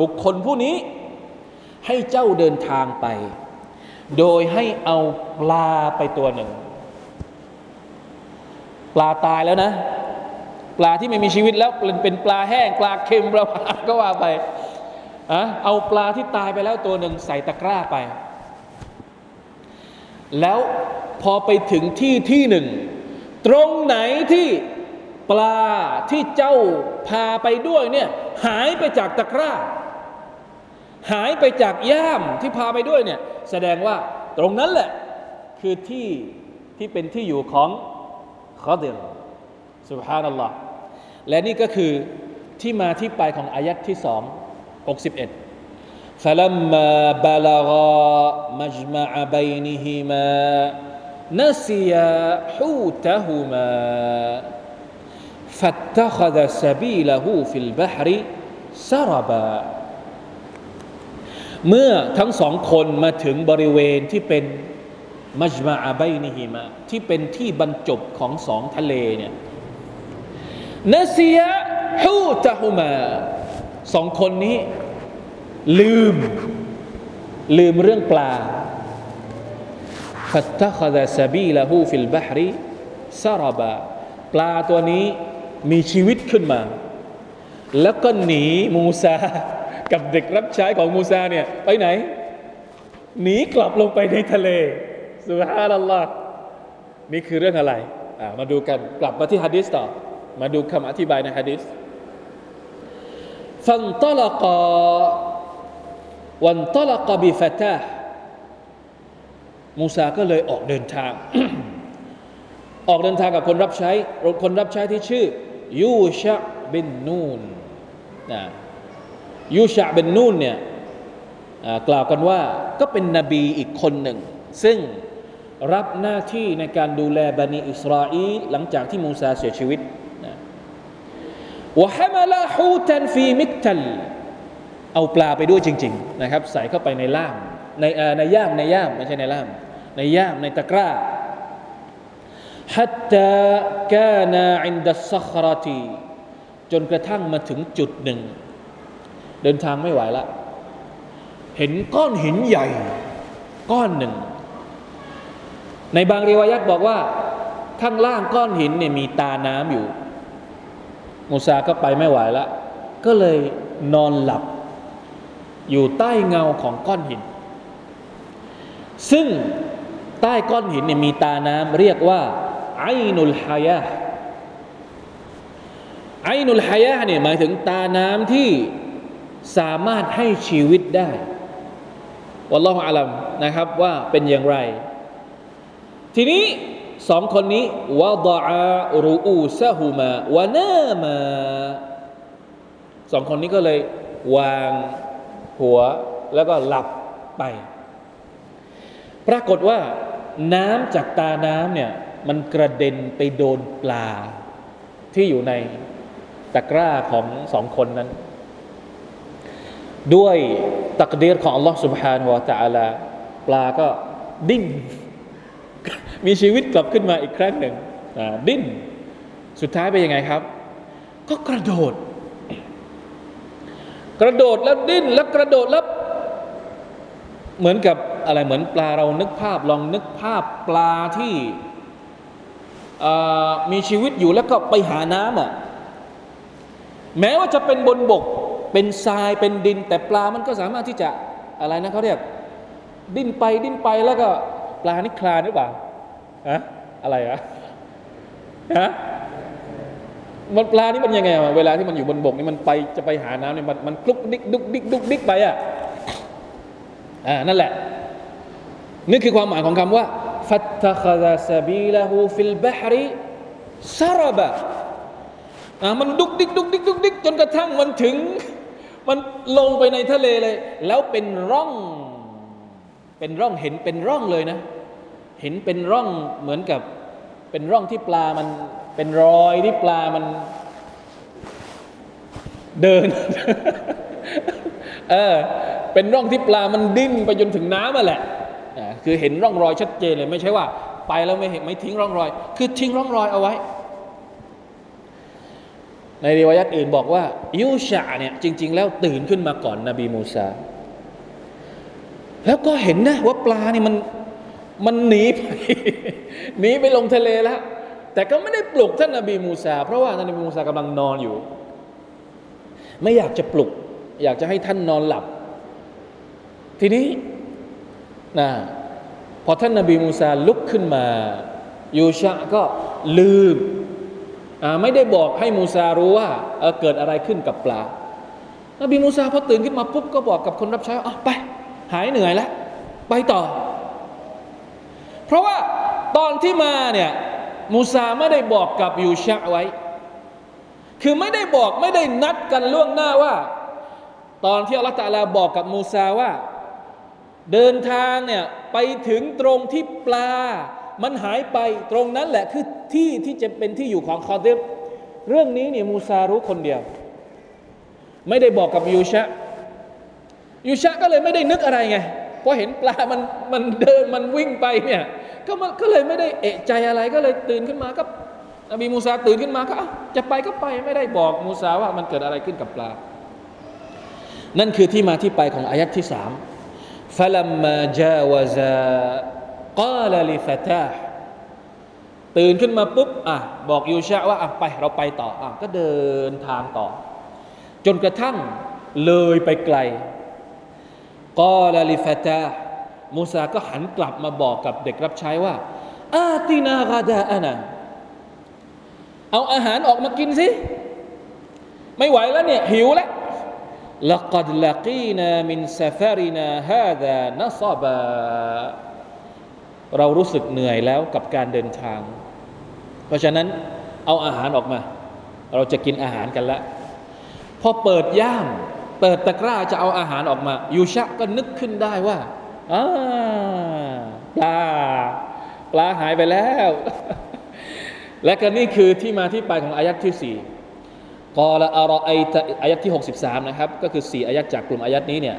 บุคคลผู้นี้ ให้เจ้าเดินทางไป โดยให้เอาปลาไปตัวหนึ่ง ปลาตายแล้วนะ ปลาที่ไม่มีชีวิตแล้วเป็นปลาแห้ง ปลาเค็มปลาก็ว่าไปอะเอาปลาที่ตายไปแล้วตัวหนึ่งใส่ตะกร้าไป แล้วพอไปถึงที่ที่หนึ่ง ตรงไหนที่ปลาที่เจ้าพาไปด้วยเนี่ยหายไปจากตะกร้า หายไปจากย่ามที่พาไปด้วยเนี่ยแสดงว่าตรงนั้นแหละ คือที่ที่เป็นที่อยู่ของขอดิลสุบฮานัลลอฮ์และนี่ก็คือที่มาที่ไปของอายัดที่สอง61 فلما بلغا مجمع بينهما نسيا حوتهما فاتخذ سبيله في البحر سربا เมื่อทั้งสองคนมาถึงบริเวณที่เป็นมัจมาอาไบนิฮิมาที่เป็นที่บรรจบของสองทะเลเนี่ยนาเซียฮูตะฮุมาสองคนนี้ ลืม ลืมเรื่องปลาฟัตตะคดะซาบีละฮูฟิลบะฮรีซารบาปลาตัวนี้มีชีวิตขึ้นมา แล้วก็หนีมูซา กับเด็กรับใช้ของมูซาเนี่ยไปไหน หนีกลับลงไปในทะเลสุฮานัลลอฮ์นี่คือเรื่องอะไรอ่ามาดูกันกลับมาที่ฮะดิษต่อ มาดูคำอธิบายในฮะดิษฟันตลกาวันตลกบิฟตามูซาก็เลยออกเดินทาง ออกเดินทางกับคนรับใช้ คนรับใช้ที่ชื่อยูชะบินนูนนะ ยูชะบินนูนเนี่ยกล่าวกันว่าก็เป็นนบีอีกคนหนึ่ง ซึ่งรับหน้าที่ในการดูแลบันิอิสราเอลหลังจากที่มูซาเสียชีวิตนะวะฮามะลาฮูตันฟีมิกตัลเอาปลาไปด้วยจริง ๆ นะครับ ใส่เข้าไปในล่ามในในย่ามในย่ามไม่ใช่ในล่าม ในย่ามในตะกร้า حتى كان عند الصخرة จนกระทั่งมาถึงจุดหนึ่ง เดินทางไม่ไหวละ เห็นก้อนหินใหญ่ ก้อนหนึ่ง ในบางรีวายัตบอกว่า ข้างล่างก้อนหินเนี่ยมีตาน้ำอยู่ มูซาก็ไปไม่ไหวละ ก็เลยนอนหลับ อยู่ใต้เงาของก้อนหิน ซึ่งใต้ก้อนหินเนี่ยมีตาน้ำเรียกว่าไอนุลฮายะไอนุลฮายะเนี่ยหมายถึงตาน้ำที่ สามารถให้ชีวิตได้วัลลอฮฺอาลัมนะครับว่าเป็นอย่างไร ทีนี้สองคนนี้วะดะรูอูซะฮูมาวะนามาสองคนนี้ก็เลยวางหัวแล้วก็หลับไป ปรากฏว่าน้ำจากตาน้ำเนี่ยมันกระเด็นไปโดนปลาที่อยู่ในตะกร้าของสองคนนั้น ด้วยตักเดียรของ Allah سبحانه และ تعالى ปลาก็ดิ้น มีชีวิตกลับขึ้นมาอีกครั้งหนึ่งดิ้น สุดท้ายเป็นยังไงครับ ก็กระโดด กระโดดแล้วดิ้น แล้วกระโดดแล้ว เหมือนกับอะไรเหมือนปลาเรานึกภาพลองนึกภาพปลาที่มีชีวิตอยู่แล้วก็ไปหาน้ำอ่ะแม้ว่าจะเป็นบนบก เป็นทรายเป็นดิน แต่ปลามันก็สามารถที่จะอะไรนะเขาเรียก ดิ้นไปดิ้นไปแล้วก็ปลานี่คลานหรือเปล่าอะอะไรอะฮะมันปลานี่มันยังไงเวลาที่มันอยู่บนบกนี่มันไปจะไปหาน้ำเนี่ยมันมันคลุกดิกดุกดิกดุกดิกไปอะอ่านั่นแหละนี่คือความหมายของคำว่าฟัตตะคดะซาบีละหูฟิลบะฮรีซารบะอ่ามันดุกดิกดุกดิกดุกดิกจนกระทั่งมันถึง ลงไปในทะเลเลย แล้วเป็นร่อง เป็นร่องเห็นเป็นร่องเลยนะ เห็นเป็นร่องเหมือนกับ เป็นร่องที่ปลามันเป็นรอยที่ปลามัน เดิน เออ เป็นร่องที่ปลามันดิ้นไปจนถึงน้ำมาแหละคือเห็นร่องรอยชัดเจนเลย ไม่ใช่ว่า ไปแล้วไม่เห็นไม่ทิ้งร่องรอย คือทิ้งร่องรอยเอาไว้ ในรีวายัตอื่นบอกว่ายูชาเนี่ยจริง ๆ แล้วตื่นขึ้นมาก่อนนบีมูซา แล้วก็เห็นนะว่าปลานี่มันมันหนีไปหนีไปลงทะเลแล้ว แต่ก็ไม่ได้ปลุกท่านนบีมูซา เพราะว่าท่านนบีมูซากำลังนอนอยู่ ไม่อยากจะปลุก อยากจะให้ท่านนอนหลับ ทีนี้นะพอท่านนบีมูซาลุกขึ้นมา ยูชะก็ลืม ไม่ได้บอกให้มูซารู้ว่าเเกิดอะไรขึ้นกับปลานบีมูซาพอตื่นขึ้นมาปุ๊บก็บอกกับคนรับใช้อะไป หายเหนื่อยแล้ว ไปต่อ เพราะว่าตอนที่มาเนี่ยมูซาไม่ได้บอกกับยูชะไว้ คือไม่ได้บอกไม่ได้นัดกันล่วงหน้าว่า ตอนที่อัลลอฮฺตาลาบอกกับมูซาว่า เดินทางเนี่ยไปถึงตรงที่ปลา มันหายไปตรงนั้นแหละคือที่ที่จะเป็นที่อยู่ของคอดิรเรื่องนี้เนี่ยมูซารู้คนเดียว ไม่ได้บอกกับยูชะยูชะก็เลยไม่ได้นึกอะไรไงพอเห็นปลามันมันเดินมันวิ่งไปเนี่ยก็มันก็เลยไม่ได้เอะใจอะไรก็เลยตื่นขึ้นมาก็นบีมูซาตื่นขึ้นมาก็จะไปก็ไปไม่ได้บอกมูซาว่ามันเกิดอะไรขึ้นกับปลา นั่นคือที่มาที่ไปของอายัดที่สามฟลั มมาจาวซากาลลิฟตาตื่นขึ้นมาปุ๊บอ่ะบอกยูชะว่าอ่ะไปเราไปต่ออ่ะก็เดินทางต่อ จนกระทั่งเลยไปไกลกอลลิฟตามูซาก็หันกลับมาบอกกับเด็กรับใช้ว่า อาตินากาดาอานาเอาอาหารออกมากินสิ ไม่ไหวแล้วเนี่ย หิวแล้ว لقد لقينا من سفرنا هذا نصبا เรารู้สึกเหนื่อยแล้วกับการเดินทาง เพราะฉะนั้นเอาอาหารออกมา เราจะกินอาหารกันล้วพอเปิดย่าม เปิดตะกร้าจะเอาอาหารออกมา ยูชะก็นึกขึ้นได้ว่าปลาปลาหายไปแล้ว และก็นี่คือที่มาที่ไปของอายัดที่สี่กอละอารอไอตอายัดที่ 63 นะครับ ก็คือ 4 อายัดจากกลุ่มอายัดนี้เนี่ย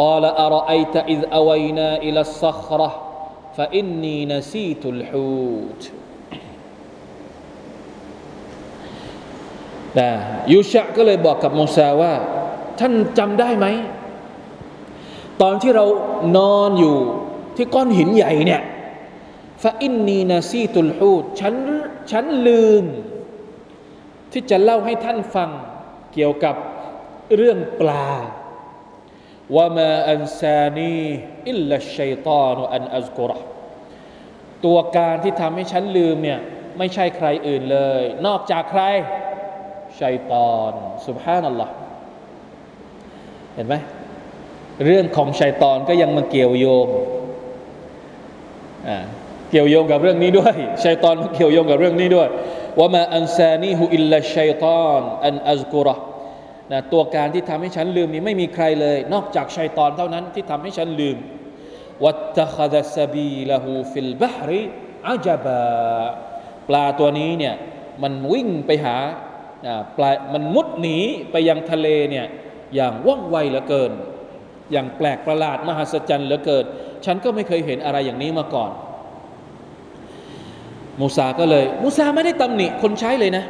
กอละอารอไอตอิดอวัยนาอิลัสซัคระ ฟะอินนีนซีตุลฮูตนะยูชะก็เลยบอกกับมูซาว่า ท่านจำได้ไหม ตอนที่เรานอนอยู่ที่ก้อนหินใหญ่เนี่ยฟาอินนีนาซีตุลฮูดฉันฉันลืม ที่จะเล่าให้ท่านฟังเกี่ยวกับเรื่องปลา ว่ามาอันซานีอิลลัชัยตานอันอัซกุรตัวการที่ทำให้ฉันลืมเนี่ยไม่ใช่ใครอื่นเลย นอกจากใครชัยตอนสุบฮานัลลอฮ์เห็นไหมเรื่องของชัยตอนก็ยังมาเกี่ยวโยงเกี่ยวโยงกับเรื่องนี้ด้วยชัยตอนมาเกี่ยวโยงกับเรื่องนี้ด้วยว่ามาอันซานีฮูอิลลาชัยตอนอันอัซกุร นะตัวการที่ทำให้ฉันลืมนี้ไม่มีใครเลย นอกจากชัยตอนเท่านั้นที่ทำให้ฉันลืมวัตขดสบีละหูฟิลบะฮริอาจบะปลาตัวนี้เนี่ยมันวิ่งไปหาปลามันมุดหนีไปยังทะเลเนี่ยอย่างว่องไวเหลือเกิน อย่างแปลกประหลาดมหัศจรรย์เหลือเกิน ฉันก็ไม่เคยเห็นอะไรอย่างนี้มาก่อน มูซาก็เลย มูซาไม่ได้ตำหนิคนใช้เลยนะ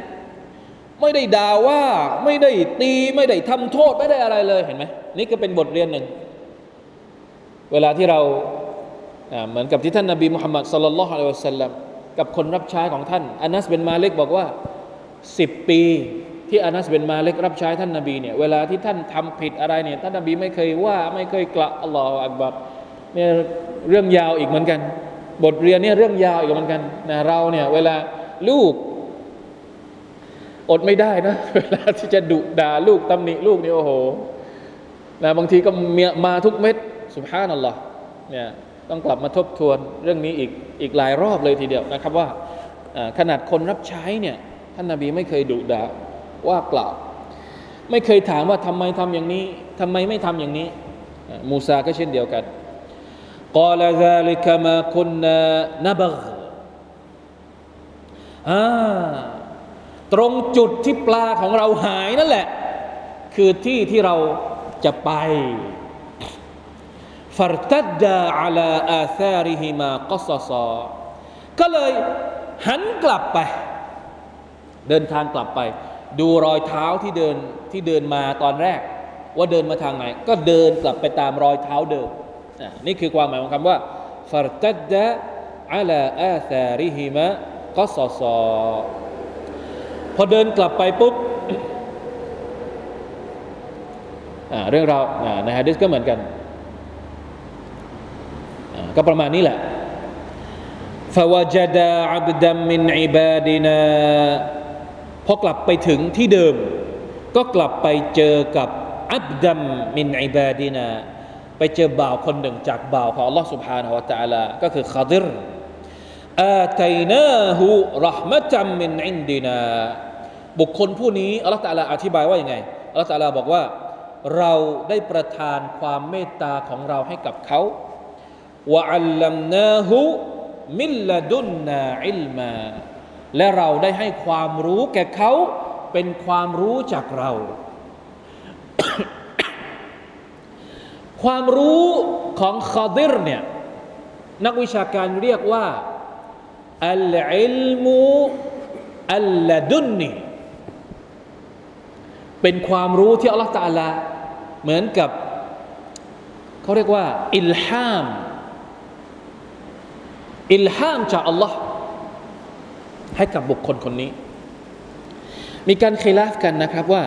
ไม่ได้ด่าว่าไม่ได้ตีไม่ได้ทำโทษไม่ได้อะไรเลยเห็นไหมนี่ก็เป็นบทเรียนหนึ่ง เวลาที่เราเหมือนกับที่ท่านนาบีมุฮัมมัดสุลลัลฮุอะลัยฮิวะสัลลัมกับคนรับใช้ของท่านอานัสเป็นมาเล็กบอกว่าสิบปี ที่อานัสเป็นมาเล็กรับใช้ท่านนาบีเนี่ยเวลาที่ท่านทำผิดอะไรเนี่ยท่านนาบีไม่เคยว่าไม่เคยกละอัลลอฮฺอักบัรเนี่ยเรื่องยาวอีกเหมือนกัน บทเรียนเนี่ยเรื่องยาวอีกเหมือนกันนะเราเนี่ยเวลาลูก อดไม่ได้นะ เวลาที่จะดุด่าลูกตำหนิลูกนี่โอ้โหนะบางทีก็เมียมาทุกเม็ดสุภาพนั่นหรอเนี่ยต้องกลับมาทบทวนเรื่องนี้อีกอีกหลายรอบเลยทีเดียวนะครับว่าขนาดคนรับใช้เนี่ยท่านนาบีไม่เคยดุด่าว่ากล่าว ไม่เคยถามว่าทำไมทำอย่างนี้ทำไมไม่ทำอย่างนี้ มูซาก็เช่นเดียวกันกอลาซาลิกมาคุนนบกอ่า ตรงจุดที่ปลาของเราหายนั่นแหละ คือที่ที่เราจะไปฟารตัดดาอัลาอาซาริฮิมากัสซาก็เลยหันกลับไป เดินทางกลับไป ดูรอยเท้าที่เดินที่เดินมาตอนแรก ว่าเดินมาทางไหน ก็เดินกลับไปตามรอยเท้าเดิมนี่คือความหมายของคำว่าฟารตัดดะอัลาอาซาริฮิมะก็สอสอ อเดินกลับไปปุ๊บเรื่องราวในฮะดิษก็เหมือนกัน ก็ประมาณนี้แหละ فوجد عبدا من عبادنا พอกลับไปถึงที่เดิม ก็กลับไปเจอกับอับดัมมินอิบาดินาไปเจอบ่าวคนหนึ่งจากบ่าวของ Allah سبحانه และ تعالى ก็คือคาดิรอาตัยนาหูรหมะจัมมินอินดินา บุคคลผู้นี้อัลลอฮฺตาลาอธิบายว่าอย่างไงอัลลอฮฺตาลาบอกว่า เราได้ประทานความเมตตาของเราให้กับเขาวะอัลลัมนาหูมิลลดุนนาอิลมาและเราได้ให้ความรู้แก่เขาเป็นความรู้จากเรา ความรู้ของคอดิรเนี่ยนักวิชาการเรียกว่าอัลอิลมูอัลลดุนนี เป็นความรู้ที่อัลลอฮฺตาลาเหมือนกับเขาเรียกว่า อิลฮาม อิลฮามจากอัลลอฮ์ให้กับบุคคลคนนี้ มีการเคลาฟกันนะครับว่า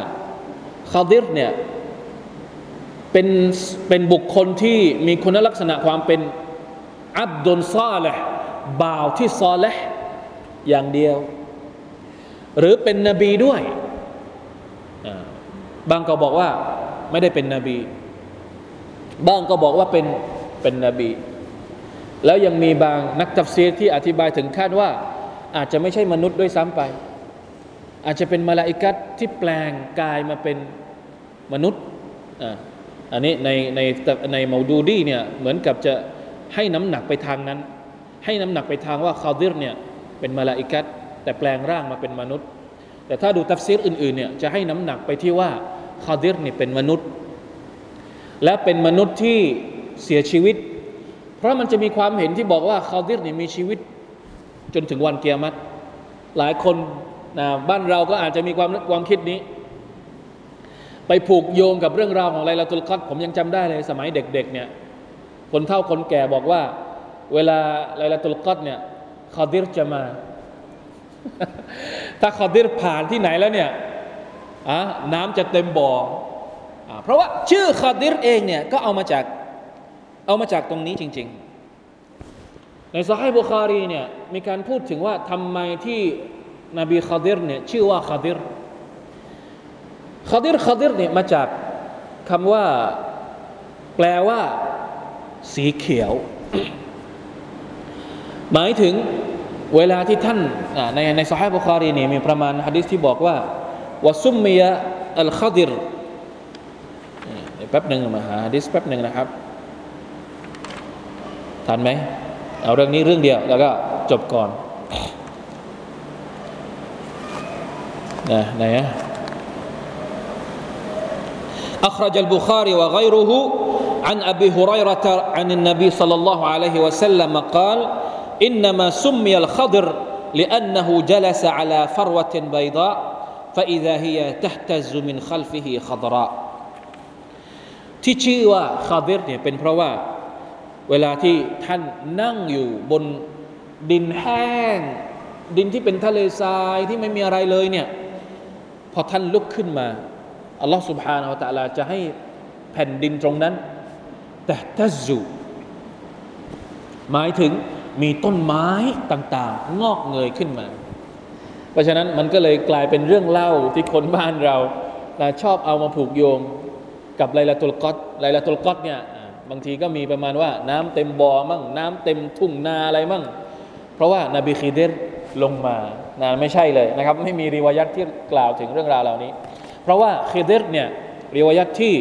คาดิรเนี่ยเป็นเป็นบุคคลที่มีคุณลักษณะความเป็นอับดุลซาเลห์บ่าวที่ซอเลห์อย่างเดียว หรือเป็นนบีด้วย บางก็บอกว่าไม่ได้เป็นนบี บางก็บอกว่าเป็นเป็นนบี แล้วยังมีบางนักตัฟซีรที่อธิบายถึงขั้นว่า อาจจะไม่ใช่มนุษย์ด้วยซ้ำไป อาจจะเป็นมาลาอิกัตที่แปลงกายมาเป็นมนุษย์อันนี้ในในในมาดูดีเนี่ยเหมือนกับจะให้น้ำหนักไปทางนั้น ให้น้ำหนักไปทางว่าคาดิรเนี่ยเป็นมาลาอิกัตแต่แปลงร่างมาเป็นมนุษย์ แต่ถ้าดูตัฟซีรอื่นๆเนี่ยจะให้น้ำหนักไปที่ว่าคาดิรนี่เป็นมนุษย์ และเป็นมนุษย์ที่เสียชีวิต เพราะมันจะมีความเห็นที่บอกว่าคาดิรนี่มีชีวิต จนถึงวันเกียรติหลายคนนะบ้านเราก็อาจจะมีความความคิดนี้ ไปผูกโยงกับเรื่องราวของไลลาตุลกัดผมยังจำได้เลยสมัยเด็กๆเนี่ยคนเฒ่าคนแก่บอกว่า เวลาไลลาตุลกัดเนี่ยคาดิรจะมา ถ้าคาดิรผ่านที่ไหนแล้วเนี่ยอะน้ำจะเต็มบ่อเพราะว่าชื่อคาดิรเองเนี่ยก็เอามาจากเอามาจากตรงนี้จริง ๆ ในสายบุคารีเนี่ยมีการพูดถึงว่าทำไมที่นบีคาดิรเนี่ยชื่อว่าคาดิรคาดิรคาดิรเนี่ยมาจากคำว่าแปลว่า สีเขียว หมายถึง เวลาที่ท่านในในสายบุคารีนี่มีประมาณฮะดิษที่บอกว่าวซุมมียอัลคาดิรแป๊บหนึ่งมาหาดิสแป๊บหนึ่งนะครับทันไหมเอาเรื่องนี้เรื่องเดียวแล้วก็จบก่อนนะไหนอะ أخرج البخاري وغيره عن أبي هريرة عن النبي صلى الله عليه وسلم قال إنما سمي الخضر لأنه جلس على فروة بيضاء فإذا هي تهتز من خلفه خضراء ที่ชื่อว่าคาดิรเนี่ยเป็นเพราะว่า เวลาที่ท่านนั่งอยู่บนดินแห้ง ดินที่เป็นทะเลทรายที่ไม่มีอะไรเลยเนี่ยพอท่านลุกขึ้นมาอัลลอฮ์ سبحانه และ تعالى จะให้แผ่นดินตรงนั้น แต่ทัจูหมายถึง มีต้นไม้ต่างๆ งอกเงยขึ้นมา เพราะฉะนั้นมันก็เลยกลายเป็นเรื่องเล่าที่คนบ้านเราชอบเอามาผูกโยงกับไลลาตุลกอตไลลาตุลกอตเนี่ยบางทีก็มีประมาณว่าน้ำเต็มบ่อมั่งน้ำเต็มทุ่งนาอะไรมั่ง เพราะว่านาบีคีเดรลงมานะไม่ใช่เลยนะครับ ไม่มีรีวายัตที่กล่าวถึงเรื่องราวเหล่านี้ เพราะว่าคีเดรเนี่ยรีวายัตที่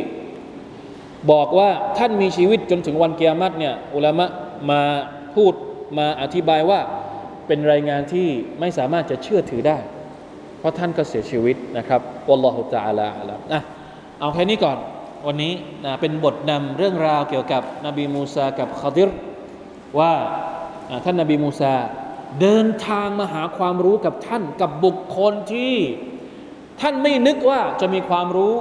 บอกว่าท่านมีชีวิตจนถึงวันเกียรติเนี่ยอุลามะมาพูด มาอธิบายว่าเป็นรายงานที่ไม่สามารถจะเชื่อถือได้ เพราะท่านก็เสียชีวิตนะครับวัลลอฮุตะอาลาอัลนะเอาแค่นี้ก่อนวันนี้นะเป็นบทนำเรื่องราวเกี่ยวกับนบีมูซากับคาดิรว่าท่านนบีมูซาเดินทางมาหาความรู้กับท่านกับบุคคลที่ท่านไม่นึกว่าจะมีความรู้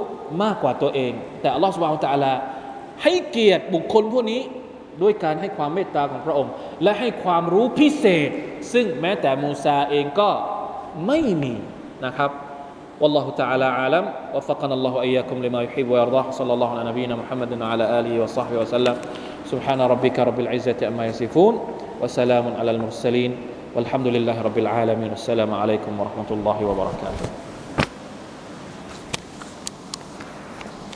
มากกว่าตัวเอง แต่อัลลอฮฺสุบฮฺตะลาให้เกียรติบุคคลพวกนี้ ด้วยการให้ความเมตตาของพระองค์ และให้ความรู้พิเศษ ซึ่งแม้แต่มูซาเองก็ไม่มีนะครับ والله تعالى أعلم وفقنا الله إياكم لما يحب ويرضاه صلى الله على نبينا محمد وعلى آله وصحبه وسلم سبحان ربك رب العزة أما يصفون وسلام على المرسلين والحمد لله رب العالمين والسلام عليكم ورحمة الله وبركاته